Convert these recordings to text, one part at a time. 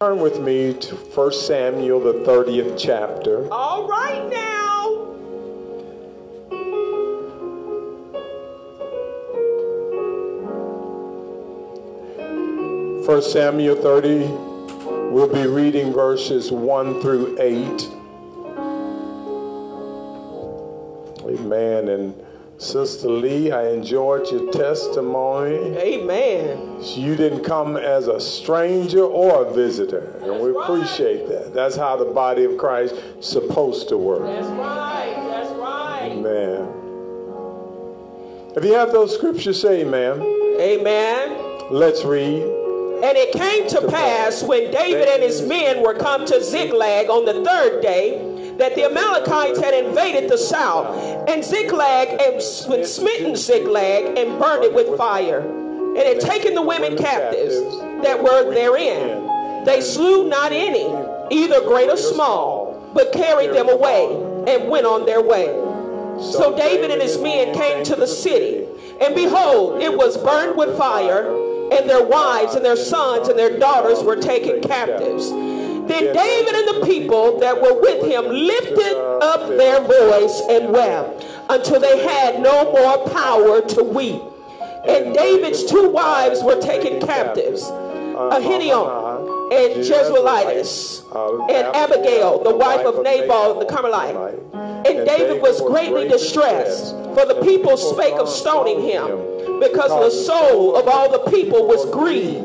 Turn with me to 1 Samuel, the 30th chapter. All right now. First Samuel 30, we'll be reading verses 1 through 8. Amen. And Sister Lee, I enjoyed your testimony. Amen. You didn't come as a stranger or a visitor, and we appreciate that. That's how the body of Christ is supposed to work. That's right. That's right. Amen. If you have those scriptures, say amen. Amen. Let's read. And it came to pass when David and his men were come to Ziklag on the third day that the Amalekites had invaded the south, and Ziklag and smitten Ziklag and burned it with fire, and had taken the women captives that were therein. They slew not any, either great or small, but carried them away and went on their way. So David and his men came to the city, and behold, it was burned with fire, and their wives and their sons and their daughters were taken captives. Then David and the people that were with him lifted up their voice and wept until they had no more power to weep. And David's two wives were taken captives, Ahinoam and Jezreelites, and Abigail, the wife of Nabal the Carmelite. And David was greatly distressed, for the people spake of stoning him, because the soul of all the people was grieved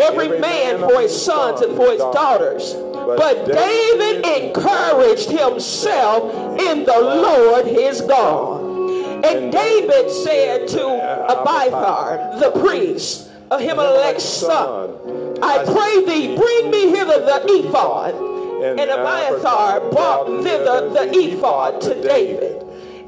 every man for his sons and for his daughters. But David encouraged himself in the Lord his God. And David said to Abiathar, the priest, Ahimelech's son, I pray thee, bring me hither the ephod. And Abiathar brought thither the ephod to David.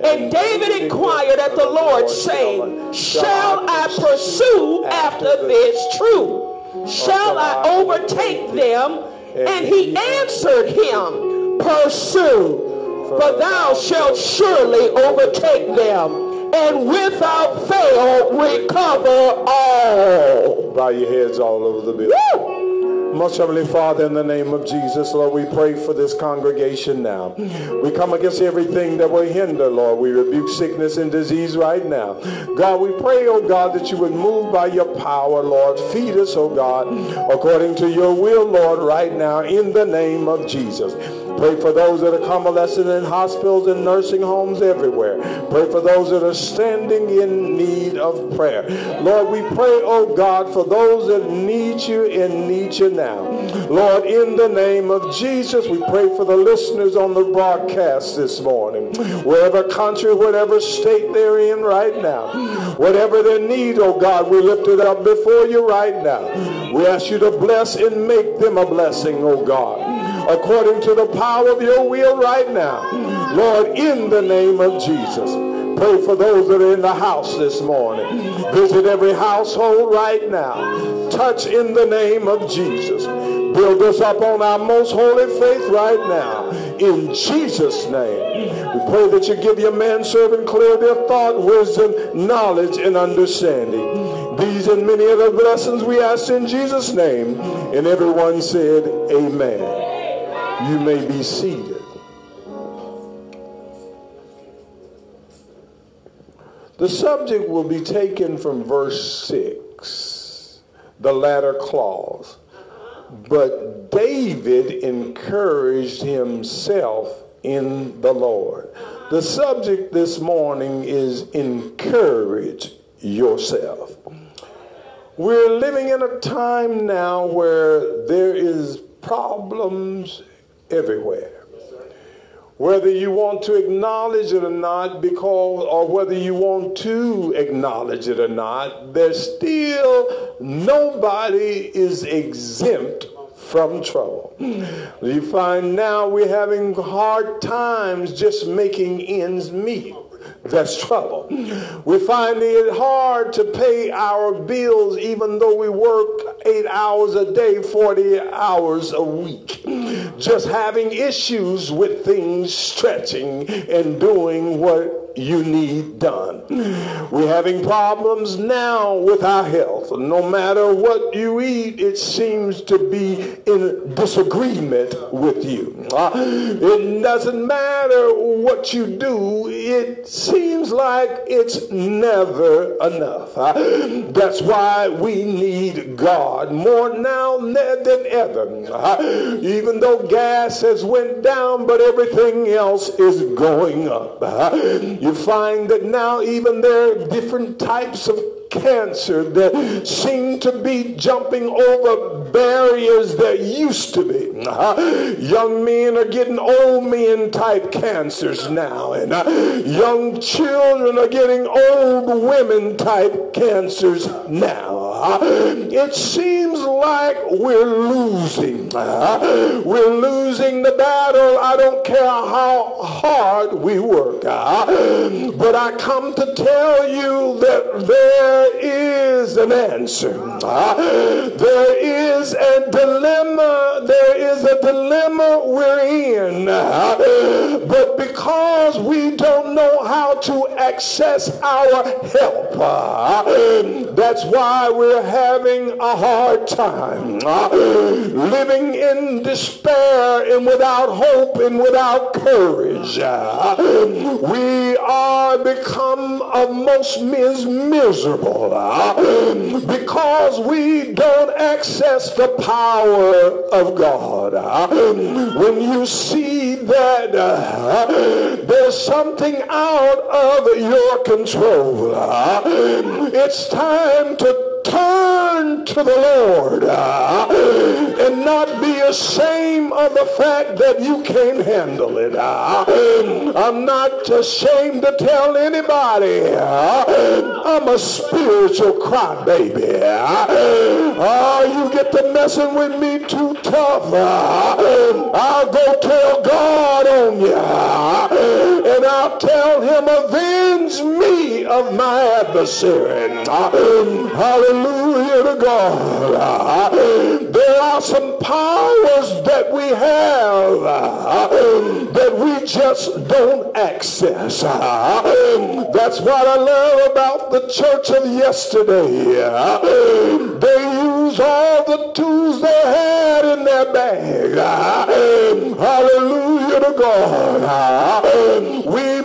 And David inquired at the Lord, saying, Shall I pursue after this truth? Shall I overtake them? And he answered him, Pursue, for thou shalt surely overtake them, and without fail recover all. Bow your heads all over the building. Woo! Most Heavenly Father, in the name of Jesus, Lord, we pray for this congregation now. We come against everything that will hinder, Lord. We rebuke sickness and disease right now. God, we pray, oh God, that you would move by your power, Lord. Feed us, oh God, according to your will, Lord, right now, in the name of Jesus. Pray for those that are convalescent in hospitals and nursing homes everywhere. Pray for those that are standing in need of prayer. Lord, we pray, oh God, for those that need you and need you now. Lord, in the name of Jesus, we pray for the listeners on the broadcast this morning. Wherever country, whatever state they're in right now. Whatever their need, oh God, we lift it up before you right now. We ask you to bless and make them a blessing, oh God according to the power of your will right now. Lord, in the name of Jesus. Pray for those that are in the house this morning. Visit every household right now. Touch in the name of Jesus. Build us up on our most holy faith right now. In Jesus' name. We pray that you give your manservant clear their thought, wisdom, knowledge, and understanding. These and many other blessings we ask in Jesus' name. And everyone said, Amen. You may be seated. The subject will be taken from verse 6, the latter clause. But David encouraged himself in the Lord. The subject this morning is encourage yourself. We're living in a time now where there is problems everywhere. Whether you want to acknowledge it or not, because, or whether you want to acknowledge it or not, there's still nobody is exempt from trouble. You find now we're having hard times just making ends meet that's trouble. We're finding it hard to pay our bills even though we work eight hours a day, 40 hours a week. Just having issues with things stretching and doing what you need done. We're having problems now with our health. No matter what you eat, it seems to be in disagreement with you. Uh, it doesn't matter what you do, it seems like it's never enough. Uh, that's why we need God more now than ever. Uh, even though gas has went down, but everything else is going up. You find that now even there are different types of cancer that seem to be jumping over barriers that used to be. Uh, young men are getting old men type cancers now, and uh, young children are getting old women type cancers now. It seems like we're losing. We're losing the battle. I don't care how hard we work. But I come to tell you that there is an answer. There is a dilemma. There is a dilemma we're in. But because we don't know how to access our help, that's why we're having a hard time. Uh, living in despair and without hope and without courage. Uh, we are become a most miserable uh, because we don't access the power of God. When you see that uh, there's something out of your control, it's time to turn to the Lord uh, and not be ashamed of the fact that you can't handle it. Uh, I'm not ashamed to tell anybody uh, I'm a spiritual crybaby. Oh, you get to messing with me too tough. I'll go tell God on you and I'll tell him avenge me of my adversary. Hallelujah. Hallelujah to God. There are some powers that we have that we just don't access. That's what I love about the church of yesterday. They use all the tools they had in their bag. Hallelujah to God. We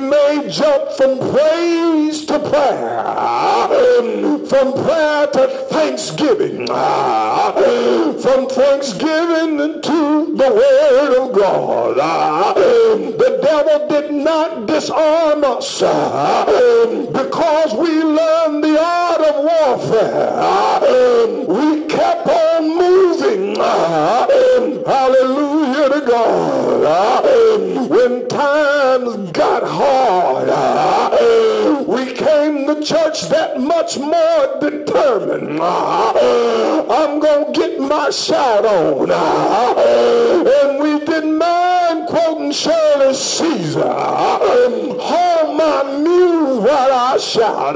jump from praise to prayer, um, from prayer to thanksgiving, um, from thanksgiving to the word of God. Um, the devil did not disarm us because we learned the art of warfare. We kept on moving. Hallelujah to God. When times got hard, Uh, we came to church that much more determined. Uh, I'm going to get my shout on. Uh, and we didn't mind quoting Shirley Caesar. Um, Hold my mule while I shout.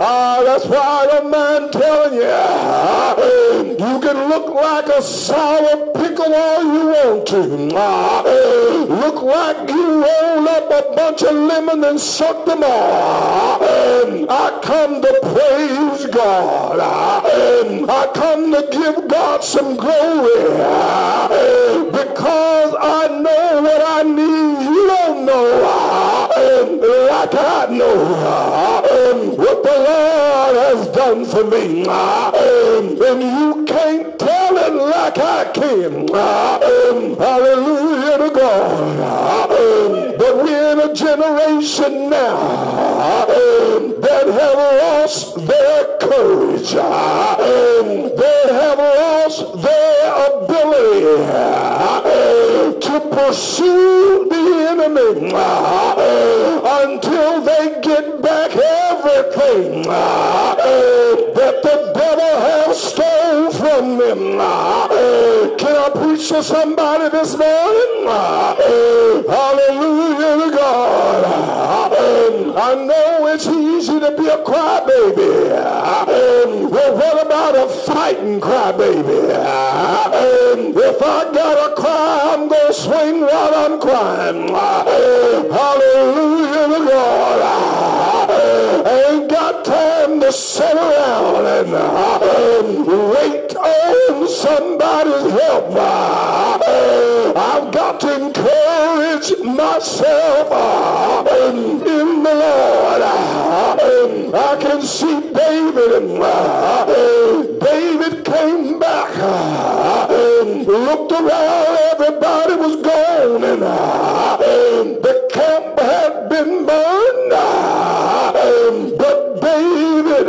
Ah, that's why I don't mind telling you. Ah, you can look like a sour pickle all you want to. Ah, look like you roll up a bunch of lemon and suck them all. Ah, I come to praise God. I come to give God some glory because I know what I need. You don't know like I know what the Lord has done for me. And um, you can't tell it like I can. Um, hallelujah to God. Um, but we're in a generation now that have lost their courage. Uh, they have lost their ability uh, to pursue the enemy uh, until they get back everything that the devil has stolen from them. Can I preach to somebody this morning? Hallelujah to God. I know it's easy to be a crybaby. Well, what about a fighting crybaby? If I gotta cry, I'm gonna swing while I'm crying. Hallelujah to God. Around and somebody's help. I've got to encourage myself in the Lord. I can see David. David came back, and looked around, everybody was gone, and the camp had been burned. But David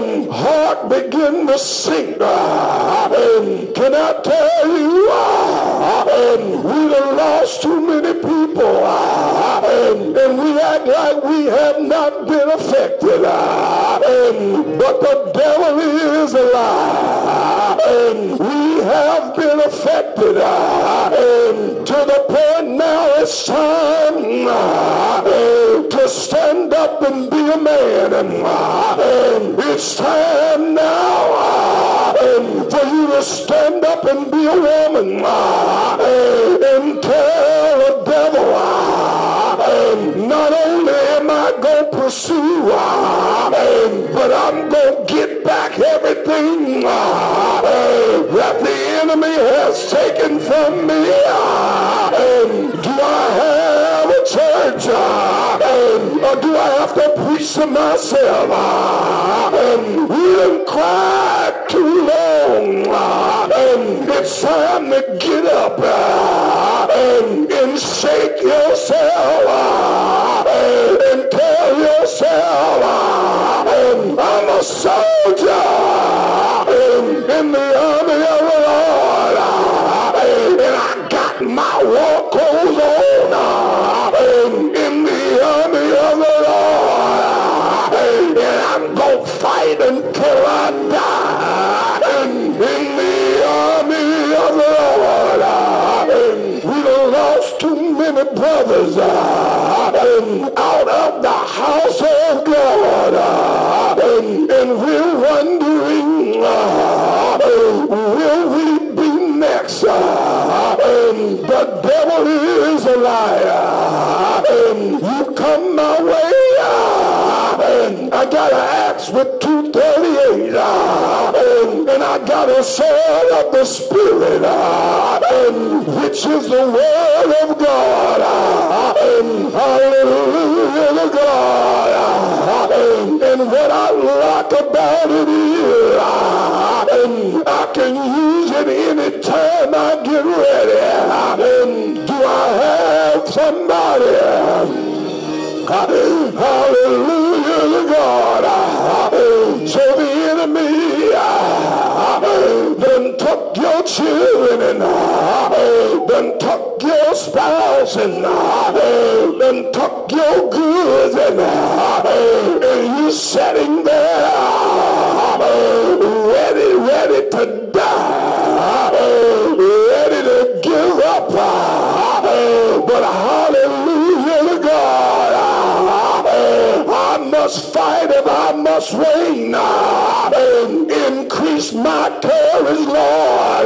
heart begin to sink. Can I tell you, and we have lost too many people, and we act like we have not been affected. But the devil is a lie. We have been affected. To the point now it's time to stand up and be a man. And It's time now um, for you to stand up and be a woman uh, and tell the devil uh, um, not only am I going to pursue, uh, um, but I'm going to get back everything that the enemy has taken from me. Do I have a church? Or do I have to to myself? Uh, and we done cried too long. Uh, and it's time to get up uh, and shake yourself and tell yourself I'm a soldier many brothers uh, out of the house of God uh, and we're wondering uh, will we be next the devil is a liar you come my way I got an axe with 238 and I got a sword of the spirit uh, which is the word of God uh, hallelujah to God uh, and what I like about it is I can use it anytime I get ready do I have somebody Hallelujah God. So the done took your children and done took your spouse and done took your goods and, and you sitting there. Ready, ready to die, ready to give up. But hallelujah to God. I must fight if I must reign increase my courage, Lord.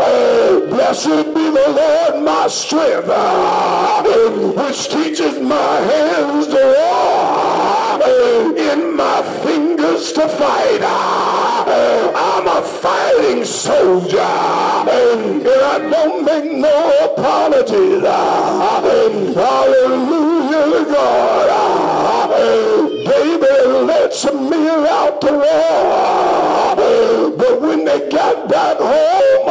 Oh, blessed be the Lord, my strength, uh, which teaches my hands to war uh, in my fingers to fight. Uh, I'm a fighting soldier, and I don't make no apologies. Hallelujah to God. David led some men out to war, they got back home,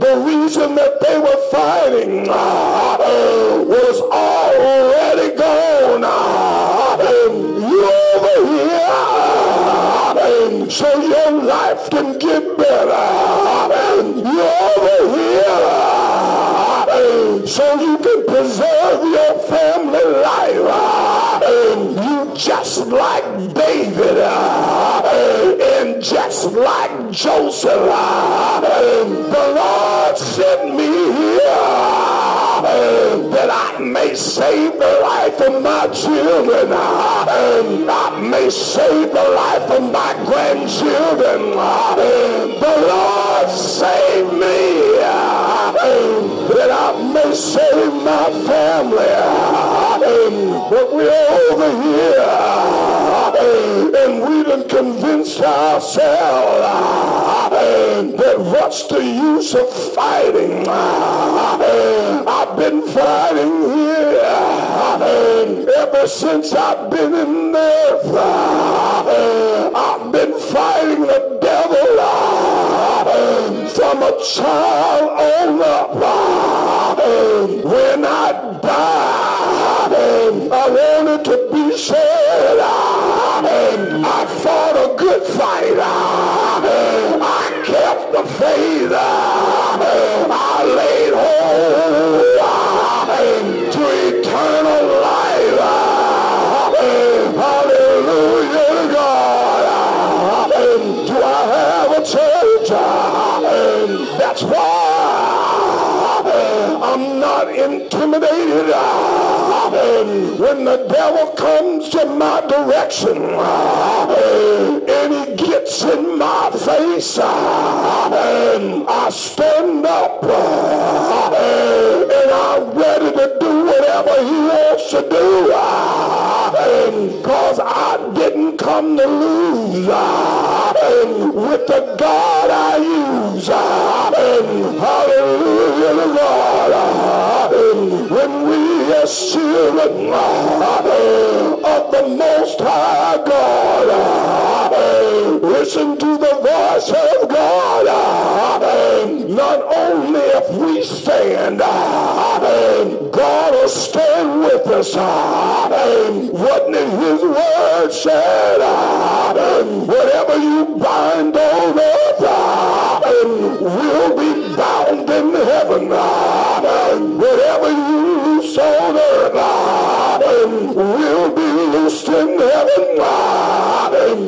the reason that they were fighting uh, was already gone. You over here, so your life can get better. You over here, so you can preserve your family life. Just like David uh, and just like Joseph. Uh, the Lord sent me here uh, that I may save the life of my children. And I may save the life of my grandchildren. The Lord save me that I may save my family. But we're over here and we done convinced ourselves that what's the use of fighting? I've been fighting here ever since I've been in earth. I've been fighting the a child on up. When I die, I wanted to be said. I fought a good fight. I kept the faith. Intimidated when the devil comes to my direction uh, and gets in my face. And I stand up. And I'm ready to do whatever he wants to do. Because I didn't come to lose. With the God I use. Hallelujah to God. When we as children of the Most High God. Listen to the voice of God, not only if we stand, God will stand with us. It his word said, whatever you bind on earth will be bound in heaven. Whatever you loose on earth will be loosed in heaven.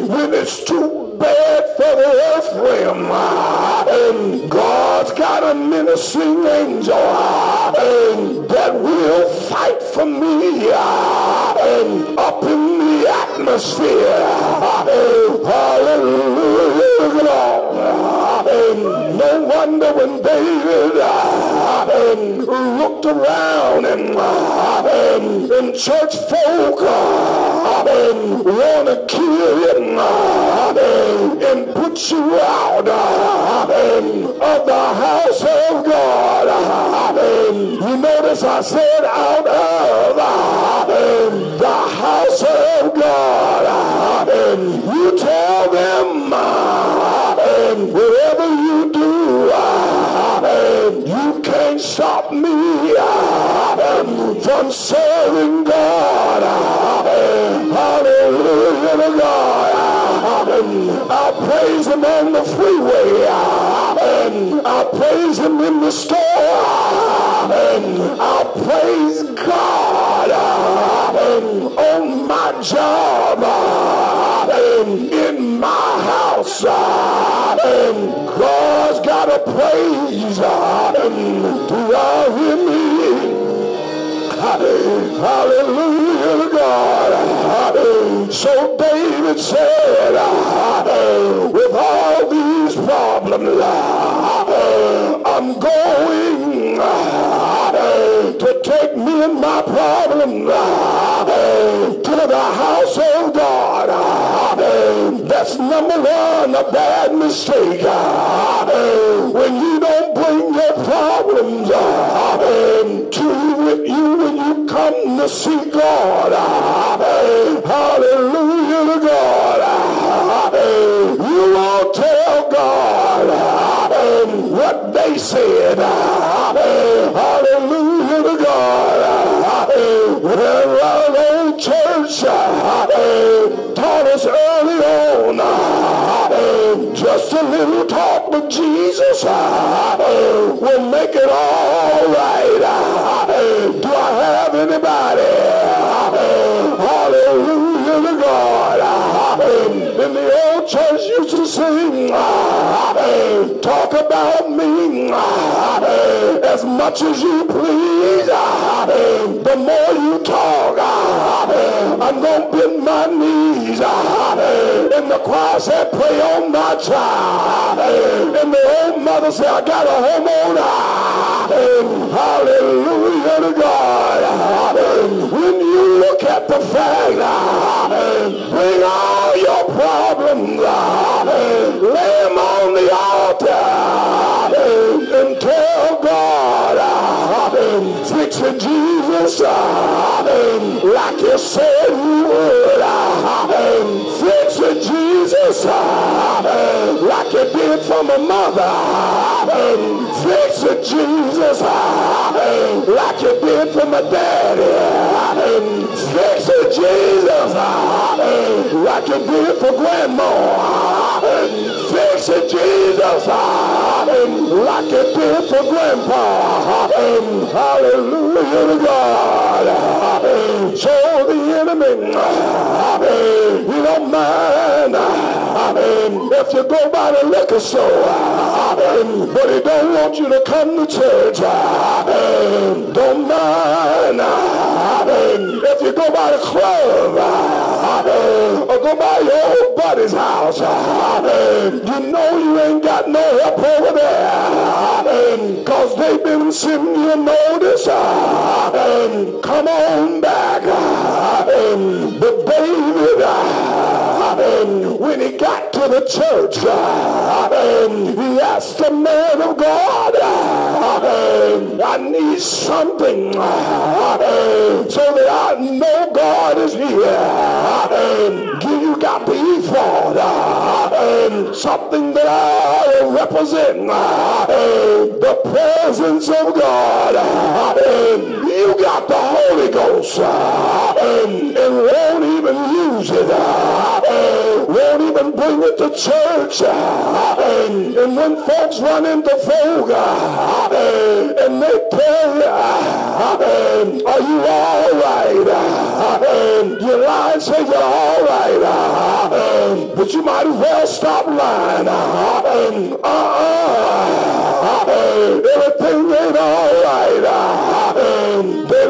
When it's too bad for the earth realm, God's got a menacing angel. That will fight for me. Up in the atmosphere. Hallelujah, Lord. No wonder when David uh, um, looked around and, uh, um, and church folk uh, um, want to kill him and put you out of the house of God. You notice I said out of the house of God. You from serving God. Hallelujah to God. I praise him on the freeway. I praise him in the store. I praise God on my job. In my house. God's got a praise. Do y'all hear me? Hallelujah God. So David said, with all these problems, I'm going to take me and my problem to the house of God. That's number one, a bad mistake. When you don't bring your problems come to see God. Hallelujah to God. You will tell God what they said. Just a little talk with Jesus uh, will make it all right. Uh, do I have anybody? Uh, hallelujah to God. In the old church used to sing, talk about me as much as you please. The more you talk, I'm going to bend my knees. And the choir said, pray on my child. And the old mother said, I got a home on. Hallelujah to God. When you look at the fact, bring all your problems lay him on the altar and tell God, fix it, Jesus, like you said you would. Like you did for my mother. Fix it, Jesus, like you did for my daddy. Fix it, Jesus, like you did for grandma. Fix it, Jesus, like you did for grandpa. Hallelujah to God. Show the enemy. You don't mind if you go by the liquor store, but he don't want you to come to church. Don't mind if you go by the club or go by your old buddy's house. You know you ain't got no help over there because they've been sending you notice. Come on back. But David, when he the church, uh, he asked the man of God, uh, I need something. Uh, so that I know God is here. You got the ephod, something that I represent. The presence of God. You got the Holy Ghost uh, and won't even use it. Uh, won't even bring it to church. Uh, and when folks run into folk and they you, are you all right? You lie and say you're all right. But you might as well stop lying. Uh-uh. Everything ain't all right.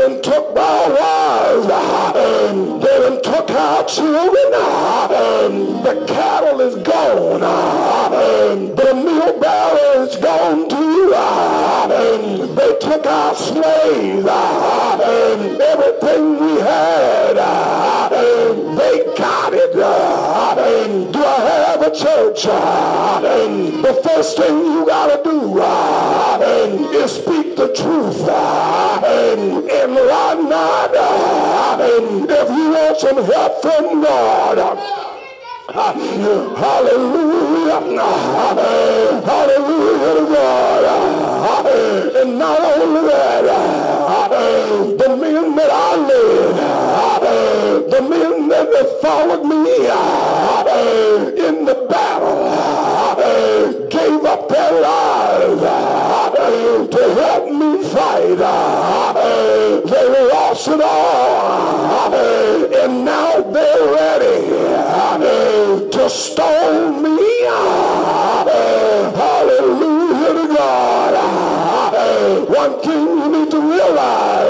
Done took our wives. They done took our children. Um, the cattle is gone. Um, the meal barrel is gone too. Um, they took our slaves. Everything we had. They got it. Do I have a church? The first thing you gotta do is speak the truth and lie not. If you want some help from God, Hallelujah. Hallelujah to God. And not only that, the men that I led, the men that followed me in the battle, gave up their lives uh, to help me fight. Uh, they lost it all. Uh, and now they're ready to stone me. Hallelujah to God. One thing you need to realize,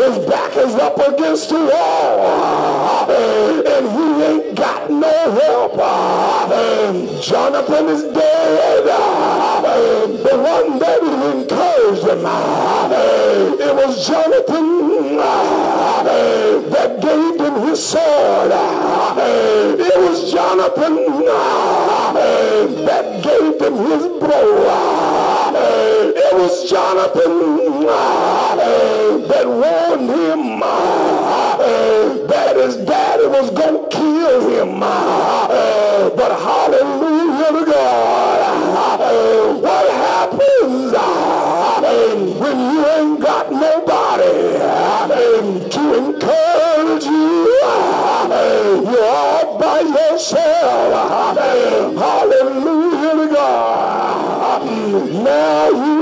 his back is up against the wall. And he ain't got no help. Jonathan is dead. The one that encouraged him. It was Jonathan that gave him his sword. It was Jonathan that gave him his bow. It was Jonathan eh, that warned him eh, that his daddy was going to kill him. Eh, but hallelujah to God. What happens when you ain't got nobody to encourage you? You're all by yourself. Hallelujah to God. Now you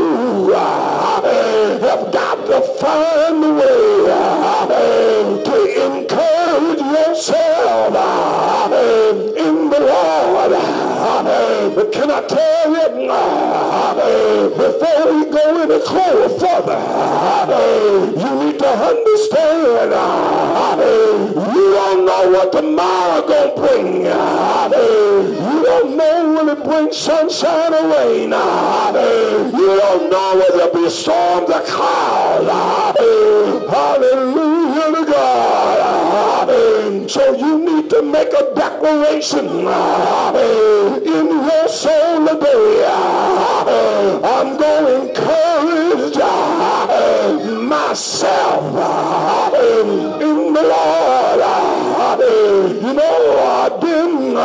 find a way to encourage yourself uh, in the Lord. But can I tell you, uh, before we go any further, you need to understand you don't know what tomorrow gonna bring. You don't know will it bring sunshine or rain. You don't know whether it be storms or clouds. Hallelujah to God. To make a declaration uh, in your soul today. I'm going to encourage uh, myself uh, in the Lord. You know, I've been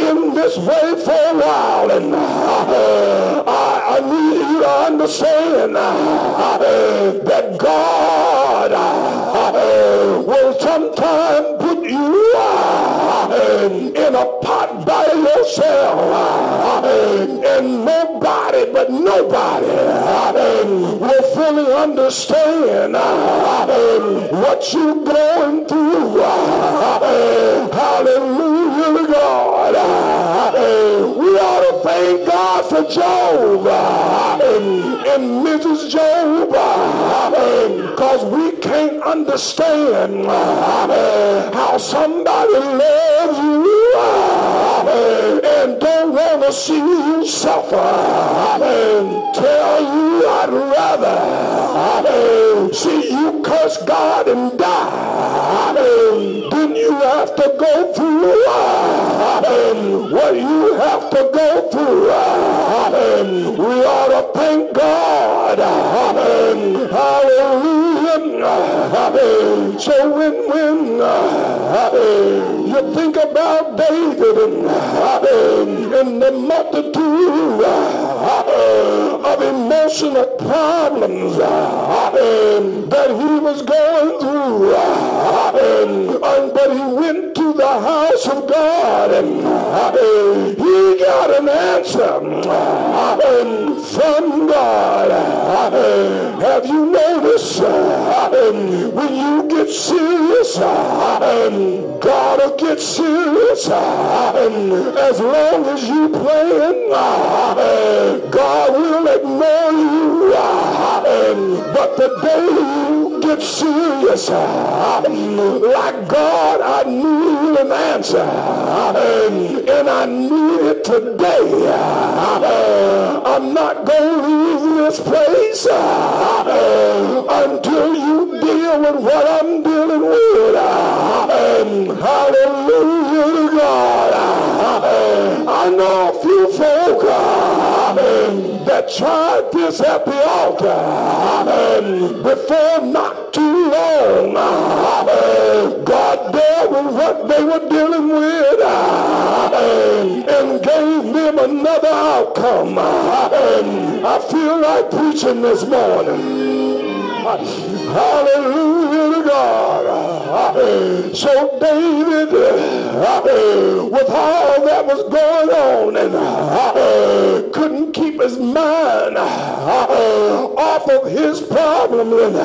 in this way for a while, and I, I need you to understand uh, that God uh, will sometimes put you uh, in a pot by yourself, and nobody but nobody will fully understand what you're going through. Hallelujah God. We ought to thank God for Job and, Mrs. Job because we can't understand how somebody loves you and don't want to see you suffer and tell you I'd rather eh, see you curse God and die eh, than you have to go through eh, what you have to go through. We ought to thank God. Hallelujah. So when, when you think about David Uh, and, and the multitude uh, of emotional problems uh, um, that he was going through, um, but he went to the house of God and he got an answer um, from God. Have you noticed when you get serious, God will get serious as long as you playing. Uh, God will ignore you. Uh, but the day you get serious, uh, like God, I need an answer. And I need it today. I'm not going to leave this place until you deal with what I'm dealing with. Hallelujah to God. I know a few folk uh, that tried this at the altar uh, before not too long. Uh, God dealt with what they were dealing with and gave them another outcome. I feel like preaching this morning. Hallelujah to God. So David, with all that was going on and couldn't keep his mind off of his problem. And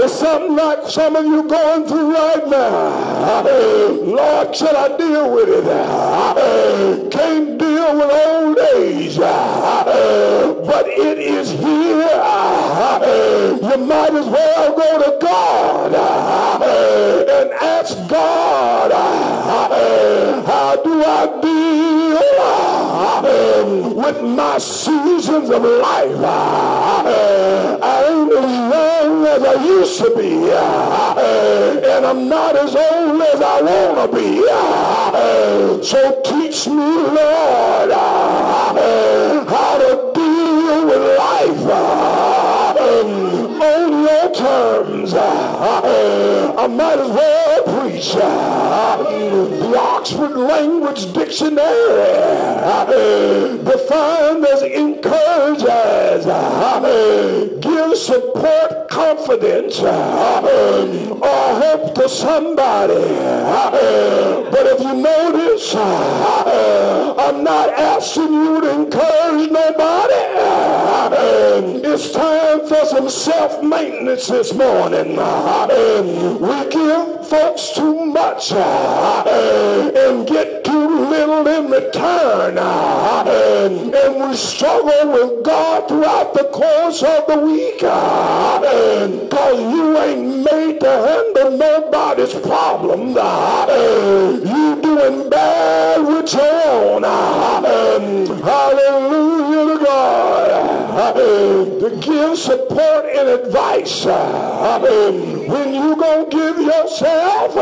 it's something like some of you going through right now. Lord, should I deal with it? Can't deal with old age. But it is here you might as well go to God and ask God, how do I deal um, with my seasons of life? I ain't as young as I used to be, and I'm not as old as I want to be. So teach me, Lord, on your terms. I might as well. The Oxford Language Dictionary defined as encourages, give support, confidence, or hope to somebody. But if you notice, I'm not asking you to encourage nobody. It's time for some self-maintenance this morning. We give folks too much uh, and get too little in return. And we struggle with God throughout the course of the week. Because you ain't made to handle nobody's problem. You doing bad with your own. Hallelujah to God. To give support and advice. When you gonna give yourself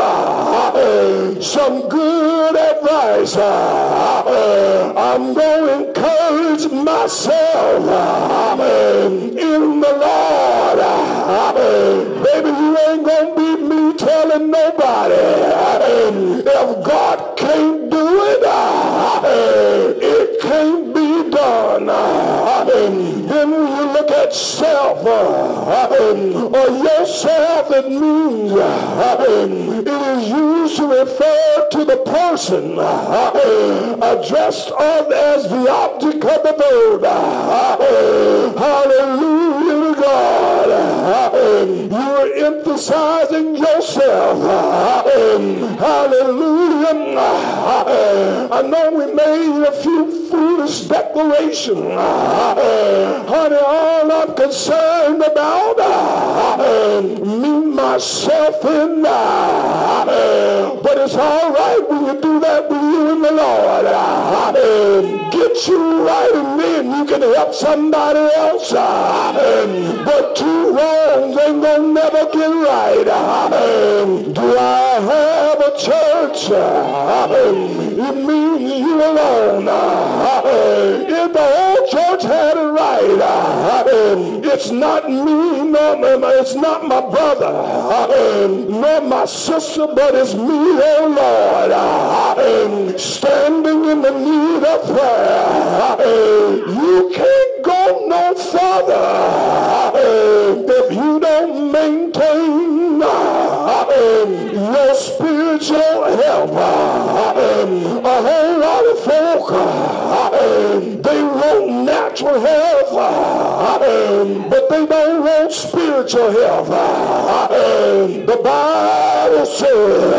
some good advice. Uh, I'm gonna encourage myself uh, in the Lord. Uh, baby, you ain't gonna be me telling nobody if God can't do it, it can't be done. Then when you look at self uh, or yourself, it means uh, it is used to refer to the person uh, addressed on as the object of the verb. Hallelujah God. You're emphasizing yourself. Hallelujah. I know we made a few foolish declarations. Honey, all I'm concerned about, me, myself, and I. But it's all right when you do that with you and the Lord. Get you right and then you can help somebody else. But two wrongs ain't gonna never get right. Do I have a church? It means you alone. If the whole church had it right, it's not me, nor it's not my brother, nor my sister, but it's me, oh Lord, standing in the need of prayer. You can't go no further if you don't maintain uh, your spiritual health. Uh, a whole lot of folk, uh, they want natural health, but they don't want spiritual health. The Bible says,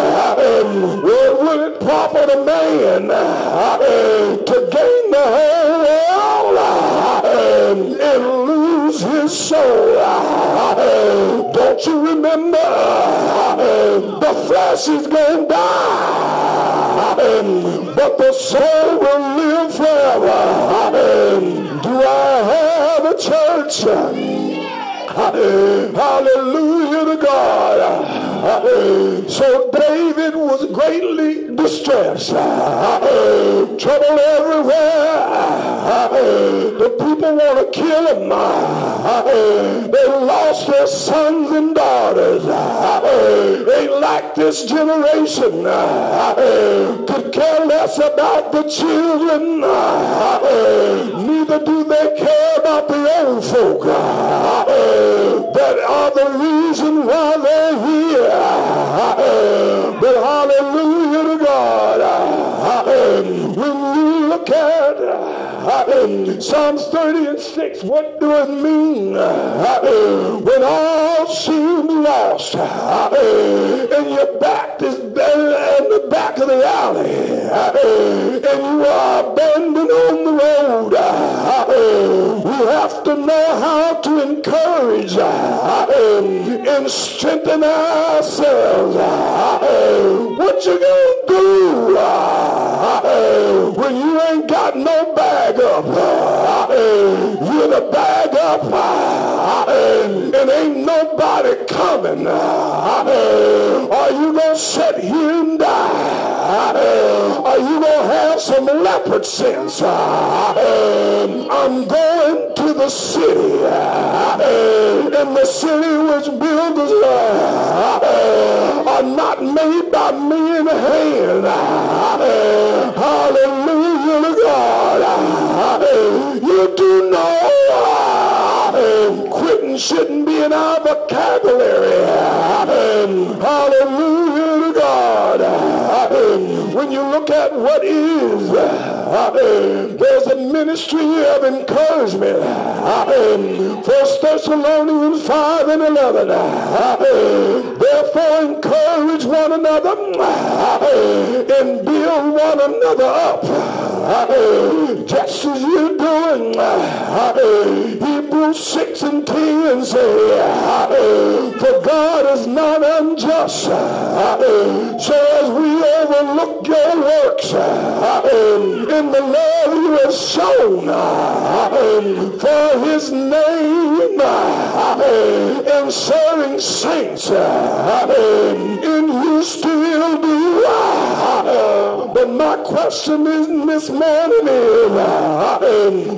what would it profit a man to gain the whole world and soul? Don't you remember the flesh is going to die, but the soul will live forever. Do I have a church? Hallelujah to God. So David was greatly distressed. Trouble everywhere. The people want to kill him. They lost their sons and daughters. They like this generation. Could care less about the children. Neither do they care about the old folk that are the reason why they're here. But hallelujah to God. When you look at Psalms 30 and 6, what do it mean? When all seems lost and your back is in the back of the alley and you are abandoned on the road, we have to know how to encourage and strengthen ourselves. What you gonna do when you ain't got no bag up? You're the bag up and ain't nobody coming. Are you gonna sit here and die? Are you gonna have some leopard sense? Uh, um, I'm going to the city uh, um, and the city which builders uh, are not made by men in hand. Hallelujah to God. You do know um, quitting shouldn't be in our vocabulary. Hallelujah God. When you look at what is, there's a ministry of encouragement. First Thessalonians 5 and 11. Therefore encourage one another and build one another up. Just as you're doing. Uh, Hebrews 6 and 10 say, For For God is not unjust. Uh, so as we overlook your works in the love you have shown for his name in serving saints in you still do. But my question is this morning is uh,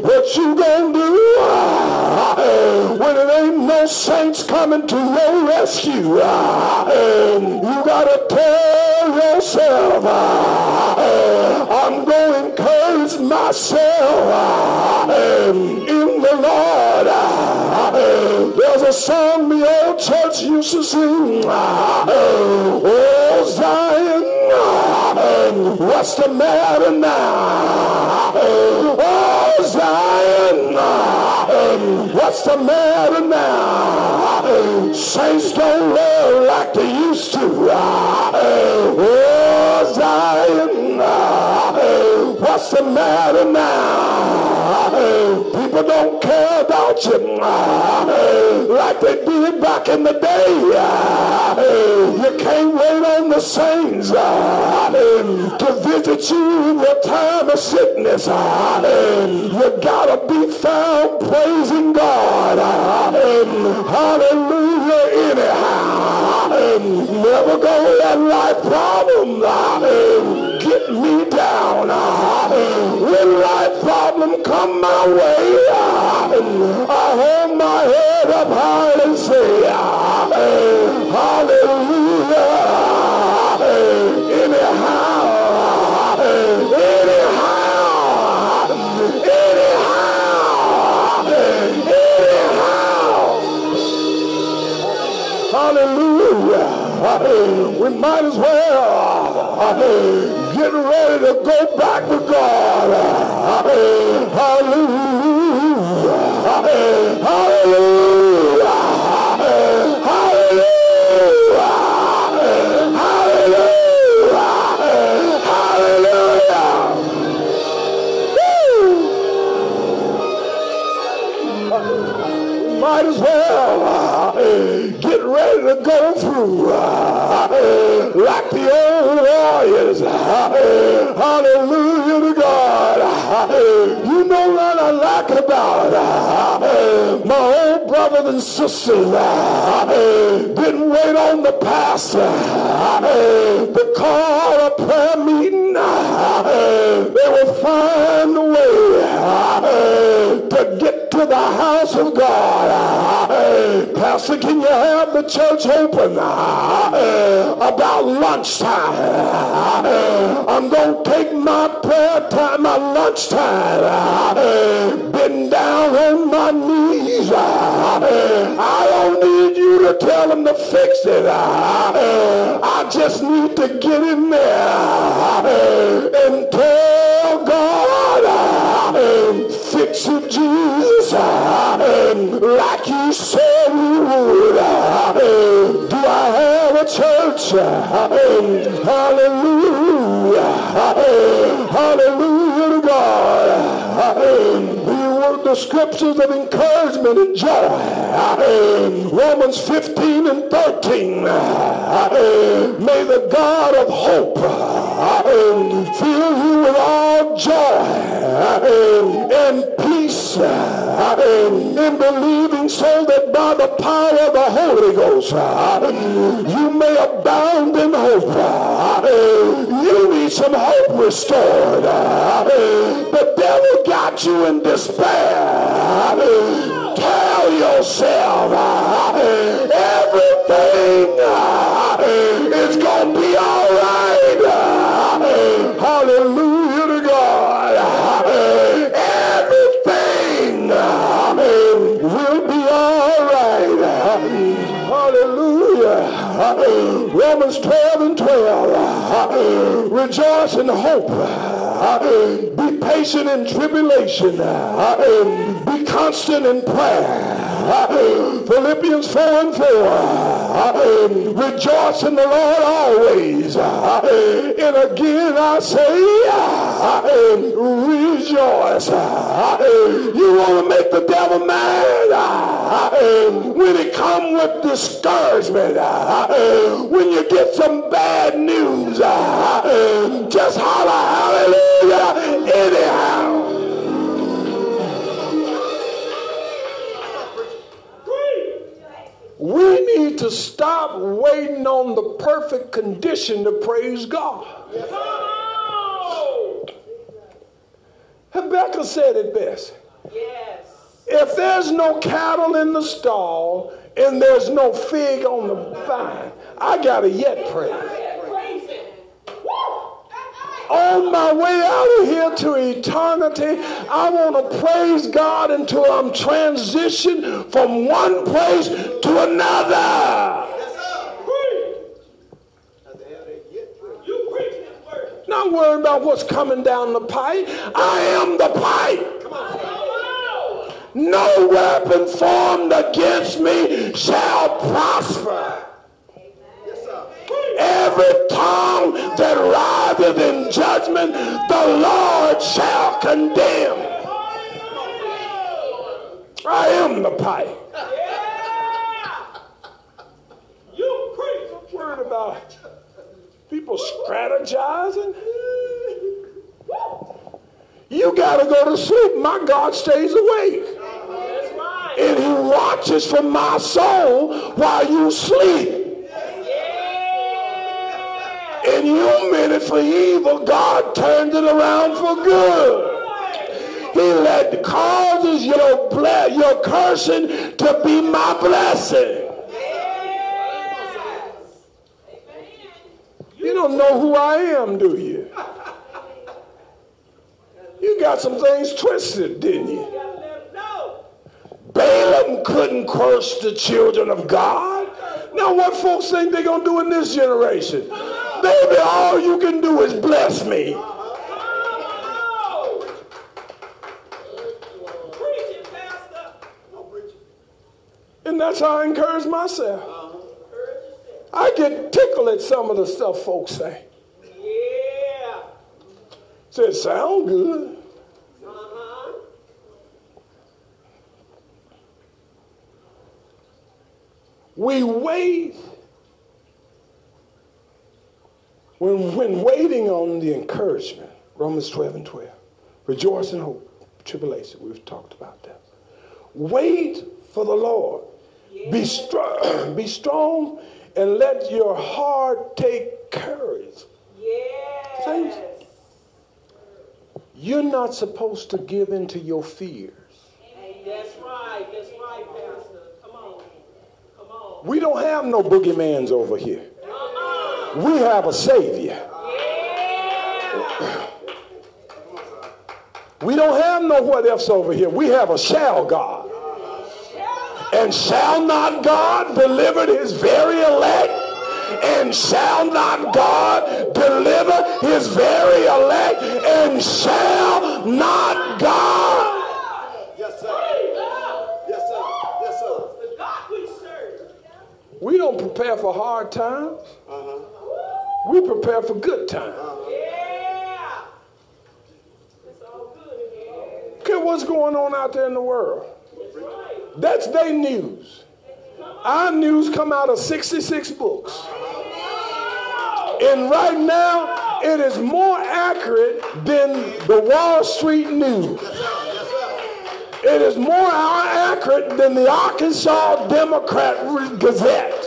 what you gonna do uh, when it ain't no saints coming to your rescue? Uh, you gotta tell yourself I'm to encourage myself in the Lord. There's a song the old church used to sing. Oh, Zion, what's the matter now? Oh, Zion, um, what's the matter now? Saints don't love like they used to. Um, Oh, Zion, what's the matter now? People don't care about you like they did back in the day. You can't wait on the saints to visit you in your time of sickness. You gotta be found praising God. Hallelujah anyhow. Never gonna let life problems me down. When life problem come my way, I hold my head up high and say, Hallelujah. Anyhow, anyhow, anyhow, anyhow. Hallelujah. We might as well get ready to go back to God. Hallelujah. Hallelujah. Hallelujah. Hallelujah. Hallelujah. Might as well get ready to go through uh, like the old warriors. Hallelujah to God. You know what I like about uh, my old brothers and sisters uh, didn't wait on the pastor to call a prayer meeting. They will find a way to get to the house of God. Pastor, can you have the church open uh, about lunchtime? Uh, I'm going to take my prayer time, my lunchtime, uh, been down on my knees. I don't need you to tell them to fix it. I just need to get in there and tell God, um, fix it, Jesus, um, like you said would. Do I have a church? Hallelujah. Hallelujah to God. Scriptures of encouragement and joy. Romans 15 and 13. May the God of hope fill you with all joy and peace in believing so that by the power of the Holy Ghost you may abound in hope. You need some hope restored. The devil got you in despair. Tell yourself everything is going to be all right. Hallelujah to God. Everything will be all right. Hallelujah. Romans 12 and 12. Rejoice in hope. Be patient in tribulation. Be constant in prayer. Philippians 4 and 4. Rejoice in the Lord always. Uh, and again I say, uh, rejoice. Uh, you want to make the devil mad when it come with discouragement. When you get some bad news, just holler hallelujah anyhow. We need to stop waiting on the perfect condition to praise God. Habakkuk said it best. Yes. If there's no cattle in the stall and there's no fig on the vine, I gotta yet pray. On my way out of here to eternity, I want to praise God until I'm transitioned from one place to another. Not worrying about what's coming down the pipe. I am the pipe. No weapon formed against me shall prosper. Every tongue that riseth in judgment, the Lord shall condemn. I am the pipe. You preach. Worried about people strategizing. You got to go to sleep. My God stays awake. And he watches for my soul while you sleep. And you meant it for evil. God turned it around for good. He let causes your ble- your cursing to be my blessing. You don't know who I am, do you? You got some things twisted, didn't you? Balaam couldn't curse the children of God. Now, what folks think they're going to do in this generation? Baby, all you can do is bless me. And that's how I encourage myself. I get tickled at some of the stuff folks say. Yeah. Said, sound good. Uh-huh. We wait. When, when waiting on the encouragement, Romans 12 and 12, rejoice in hope, tribulation, we've talked about that. Wait for the Lord. Yeah. Be, strong, be strong and let your heart take courage. Yes. Saints, you're not supposed to give in to your fears. That's right. That's right, Pastor. Come on. Come on. We don't have no boogeymans over here. We have a Savior. We don't have no what ifs over here. We have a shall God. And shall not God deliver his very elect? And shall not God deliver his very elect? And shall not God? Yes, sir. Yes, sir. Yes, sir. The God we serve. We don't prepare for hard times. Uh-huh. We prepare for good times. Yeah. Good. Okay, what's going on out there in the world? That's their news. Our news come out of 66 books. And right now, it is more accurate than the Wall Street News. It is more accurate than the Arkansas Democrat Gazette.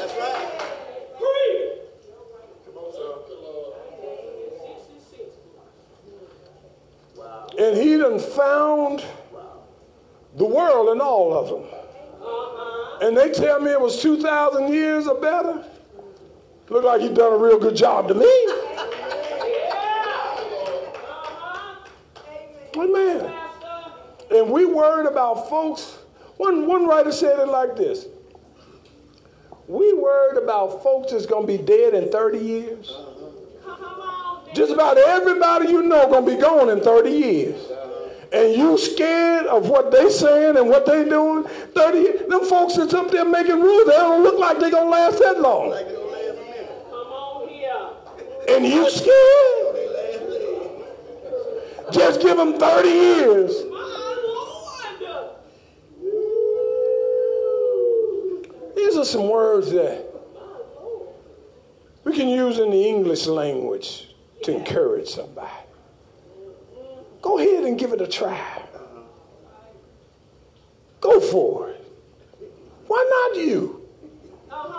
And found the world and all of them. And they tell me it was 2,000 years or better. Look like he done a real good job to me. Amen. And we worried about folks. One, one writer said it like this. We worried about folks that's going to be dead in 30 years. Just about everybody you know going to be gone in 30 years and you scared of what they saying and what they doing, 30, them folks that's up there making rules, they don't look like they gonna last that long. And you scared? Just give them 30 years. These are some words that we can use in the English language to encourage somebody. Go ahead and give it a try. Go for it. Why not you?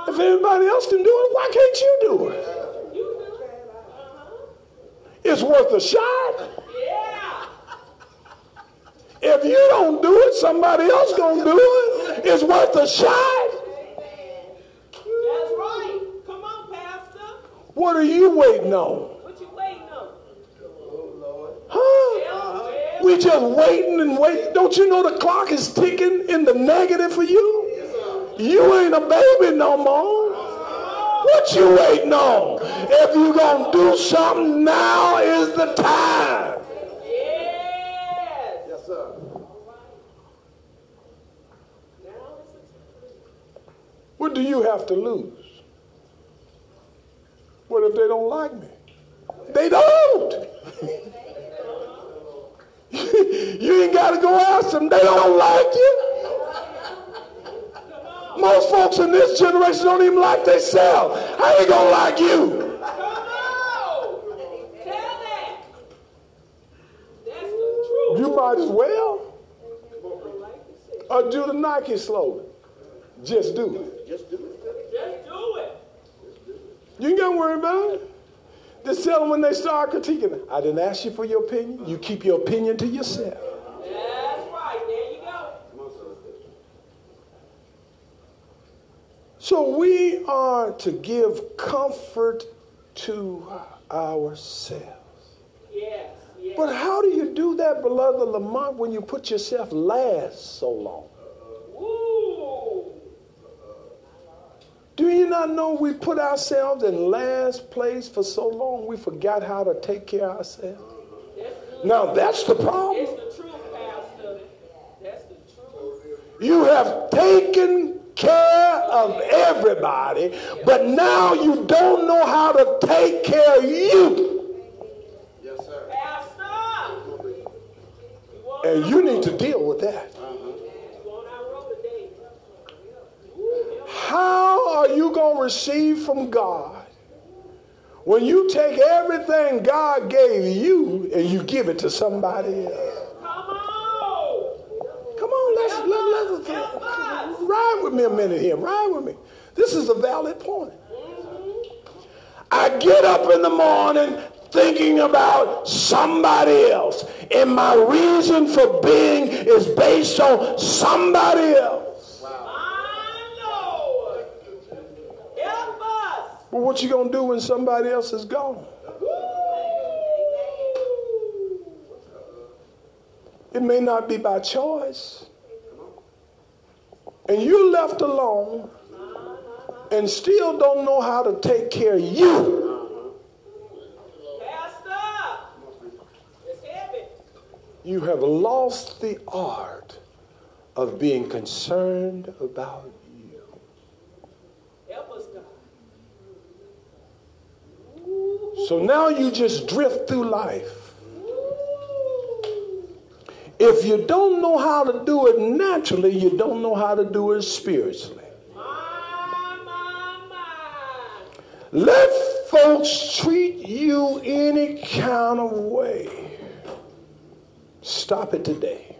If everybody else can do it, why can't you do it? It's worth a shot. If you don't do it, somebody else gonna do it. It's worth a shot. That's right. Come on, Pastor. What are you waiting on? What you waiting on? We just waiting and waiting. Don't you know the clock is ticking in the negative for you? You ain't a baby no more. What you waiting on? If you gonna do something, now is the time. Yes. Yes, sir. What do you have to lose? What if they don't like me? They don't. you ain't got to go ask them. They don't like you. Most folks in this generation don't even like themselves. How they gonna like you? Come on. Tell that. That's the truth. You might as well or do the Nike slogan. Just do it. Just do it. Just do it. You ain't got to worry about it. Just tell them when they start critiquing. I didn't ask you for your opinion. You keep your opinion to yourself. That's right. There you go. So we are to give comfort to ourselves. Yes. Yes. But how do you do that, beloved Lamont, when you put yourself last so long? Ooh. Do you not know we put ourselves in last place for so long we forgot how to take care of ourselves? That's. Now that's the problem. It's the truth, Pastor. That's the truth. You have taken care of everybody, but now you don't know how to take care of you. Yes, sir. Pastor. And you need to deal with that. you want our road today. How are you going to receive from God when you take everything God gave you and you give it to somebody else? Come on. Come on, let's, let, let's us. ride with me a minute here. Ride with me. This is a valid point. I get up in the morning thinking about somebody else, and my reason for being is based on somebody else. But what you gonna do when somebody else is gone? It may not be by choice. And you're left alone and still don't know how to take care of you. You have lost the art of being concerned about you. Help us, God. So now you just drift through life. If you don't know how to do it naturally, you don't know how to do it spiritually. Let folks treat you any kind of way. Stop it today.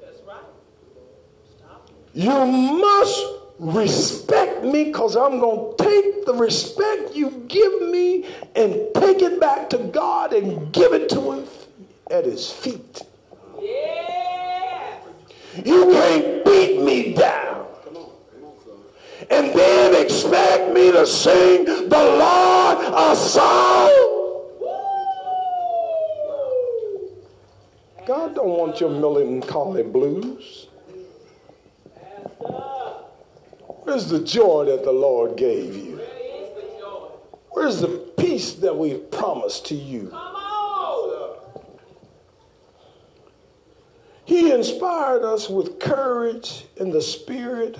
That's right. Stop. It. You must respect me because I'm going to take the respect you give me and take it back to God and give it to Him at His feet. Yes. You can't beat me down and then expect me to sing the Lord a song. God don't want your melancholy blues. Where's the joy that the Lord gave you? Where is the joy? Where's the peace that we've promised to you? Come on. He inspired us with courage in the spirit,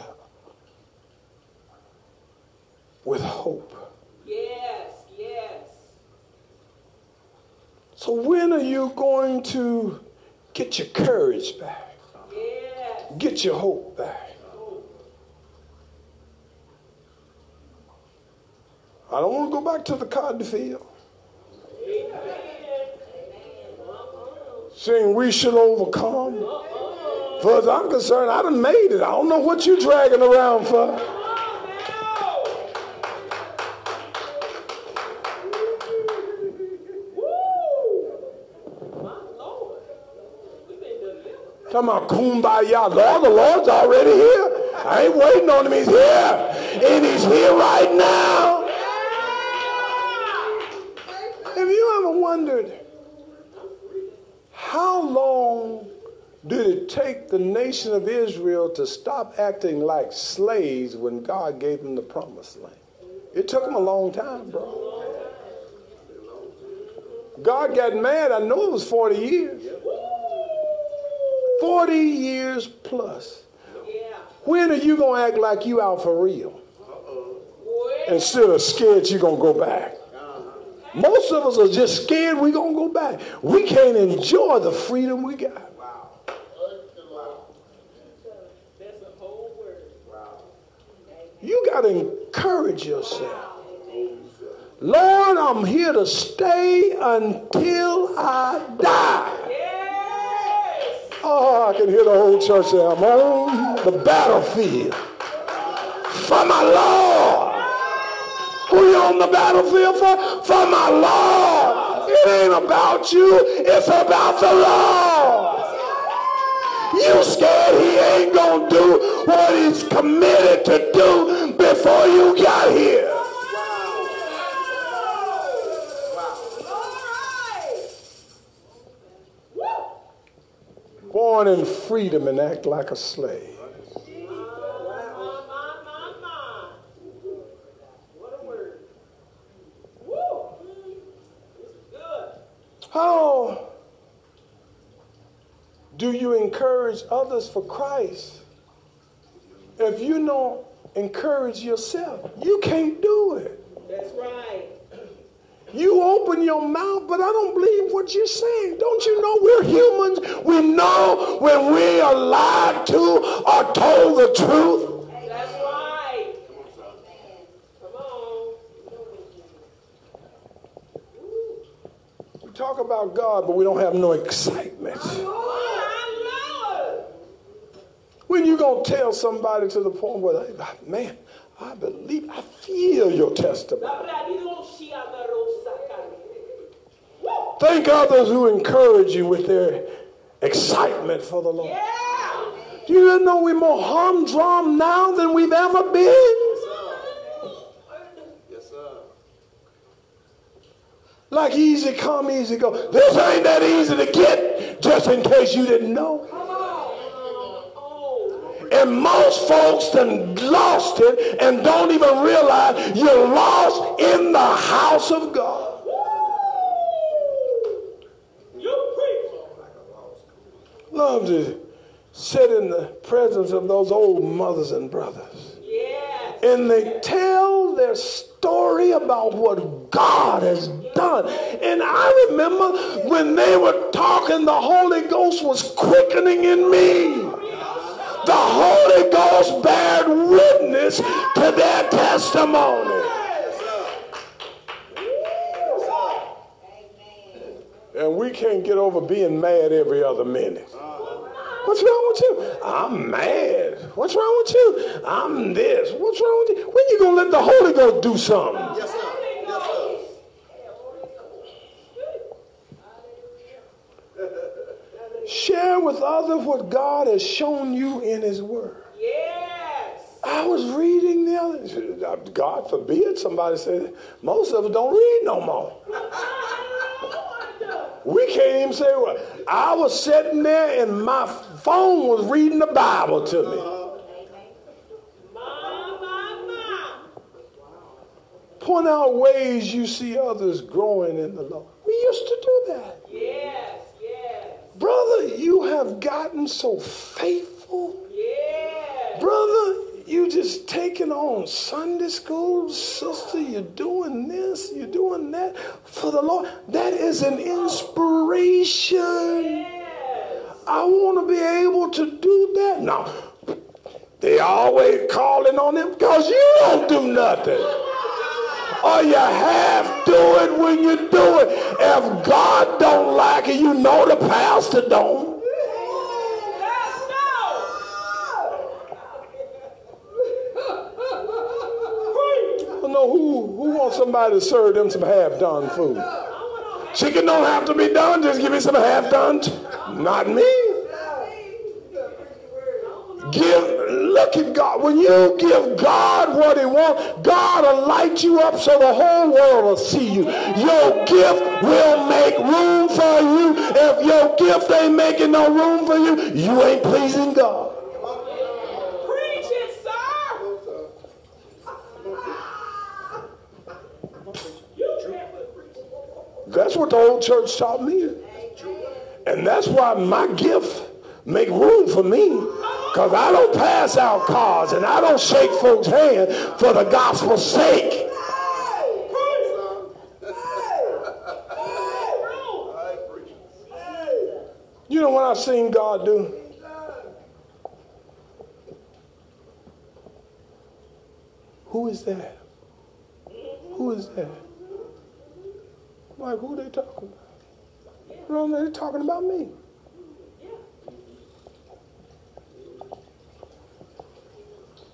with hope. Yes, yes. So when are you going to get your courage back? Get your hope back? I don't want to go back to the cotton field. Saying we should overcome. For as I'm concerned, I done made it. I don't know what you're dragging around for. Talking about kumbaya. Lord, the Lord's already here. I ain't waiting on him. He's here. And he's here right now. Have you ever wondered how long did it take the nation of Israel to stop acting like slaves when God gave them the promised land? It took them a long time, bro. God got mad. I know it was 40 years. 40 years plus. When are you going to act like you out for real? Instead of scared you're going to go back. Most of us are just scared we're going to go back. We can't enjoy the freedom we got. You got to encourage yourself. Lord, I'm here to stay until I die. Oh, I can hear the whole church say, I'm on the battlefield for my Lord. You on the battlefield for? For my Lord. It ain't about you, it's about the Lord. You scared he ain't gonna do what he's committed to do before you got here. Born in freedom and act like a slave. How do you encourage others for Christ if you don't encourage yourself? You can't do it. That's right. You open your mouth, but I don't believe what you're saying. Don't you know we're humans? We know when we are lied to or told the truth. That's right. Come on. We talk about God, but we don't have no excitement. When you gonna tell somebody to the point where they, ah, man, I believe, I feel your testimony. Thank others who encourage you with their excitement for the Lord. Yeah. Do you know we're more humdrum now than we've ever been? Yes, sir. Like easy come, easy go. This ain't that easy to get, just in case you didn't know. And most folks done lost it and don't even realize you're lost in the house of God. Love to sit in the presence of those old mothers and brothers. Yes. and they tell their story about what God has done. And I remember when they were talking, the Holy Ghost was quickening in me. The Holy Ghost bared witness to their testimony. And we can't get over being mad every other minute. What's wrong with you? I'm mad. What's wrong with you? I'm this. What's wrong with you? When you gonna let the Holy Ghost do something? Yes, sir. Yes, sir. Share with others what God has shown you in His Word. Yes. I was reading the other. God forbid somebody said most of us don't read no more. We can't even say what. I was sitting there and my phone was reading the Bible to me. Point out ways you see others growing in the Lord. We used to do that. Yes. Yes. Brother, you have gotten so faithful. Yes. Brother, you just taking on Sunday school, sister. You're doing this, you're doing that for the Lord. That is an inspiration. I want to be able to do that. Now, they always calling on him because you don't do nothing. Or you half do it when you do it. If God don't like it, you know the pastor don't. I know who, who wants somebody to serve them some half-done food. Chicken don't have to be done. Just give me some half-done. Not me. Give, look at God. When you give God what he wants, God will light you up so the whole world will see you. Your gift will make room for you. If your gift ain't making no room for you, you ain't pleasing God. Preach it, sir. That's what the old church taught me. And that's why my gift make room for me. Because I don't pass out cards and I don't shake folks' hand for the gospel's sake. You know what I've seen God do? Who is that? Who is that? Like, who they talking about? You No, they're talking about me.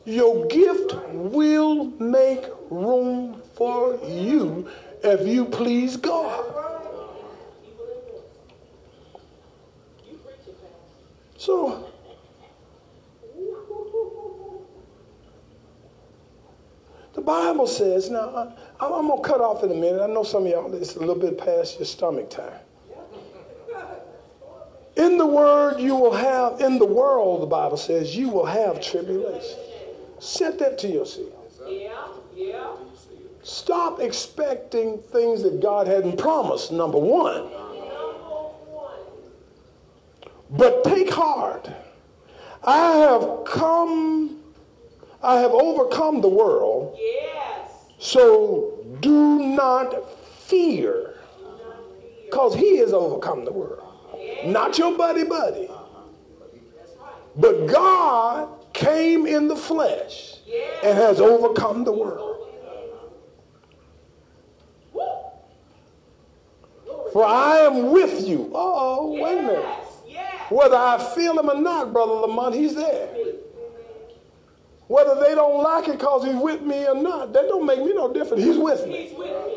Your gift will make room for you if you please God. So, Bible says, now, I, I'm going to cut off in a minute. I know some of y'all, it's a little bit past your stomach time. In the word, you will have, in the world, the Bible says, you will have tribulation. Set that to yourself. Yeah, yeah. Stop expecting things that God hadn't promised, number one. But take heart. I have come, I have overcome the world, Yes. so do not fear. Because he has overcome the world. Not your buddy buddy. But God came in the flesh and has overcome the world. For I am with you. Oh, wait a minute. Whether I feel him or not, Brother Lamont, he's there. Whether they don't like it because he's with me or not, that don't make me no difference. He's with me. He's with me.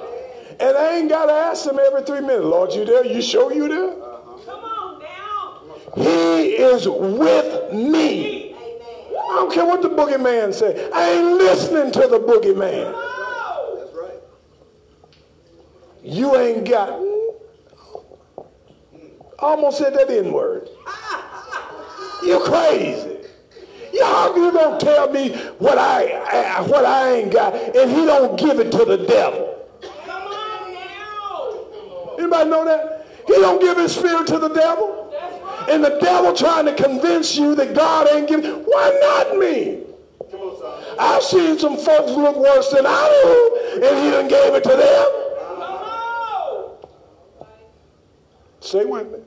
And I ain't got to ask him every three minutes, Lord, you there? You sure you there? Come on now. He is with me. I don't care what the boogeyman say. I ain't listening to the boogeyman. That's right. You ain't got. I almost said that N word. You crazy. How you gonna tell me what I uh, what I ain't got, and he don't give it to the devil? Come on now. Anybody know that? He don't give his spirit to the devil. And the devil trying to convince you that God ain't giving. Why not me? I've seen some folks look worse than I do, and he done gave it to them. Stay with me.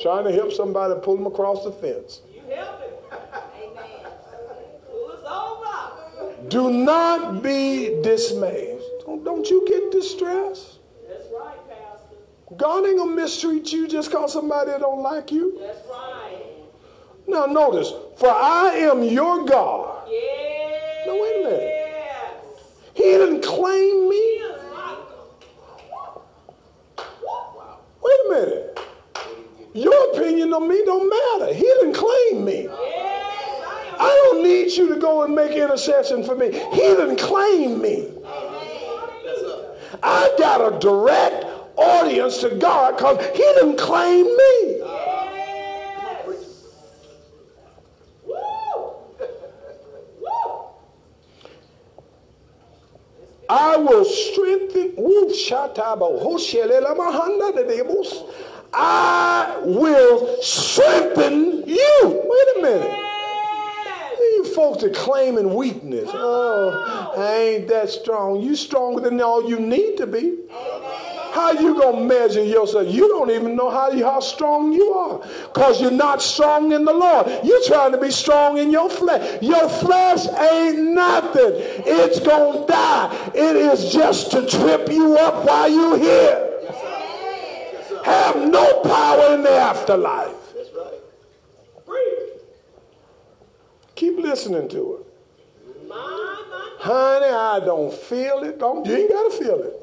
Trying to help somebody pull them across the fence. You help him. Amen. Pull us over. Do not be dismayed. Don't, don't you get distressed. That's right, Pastor. God ain't gonna mistreat you just because somebody don't like you. That's right. Now notice, for I am your God. Yes. Now, wait a minute. He didn't claim me. Wait a minute. Your opinion on me don't matter. He didn't claim me. Yes, I am. I don't need you to go and make intercession for me. He didn't claim me. I got a direct audience to God because he didn't claim me. I will strengthen. I will strengthen you. Wait a minute. Folks that claiming weakness. Oh, I ain't that strong. You stronger than all you need to be. How you gonna measure yourself? You don't even know how, you, how strong you are, cause you're not strong in the Lord. You're trying to be strong in your flesh. Your flesh ain't nothing. It's gonna die. It is just to trip you up while you're here. Have no power in the afterlife. That's right. Keep listening to it. Honey, I don't feel it. Don't, you ain't got to feel it.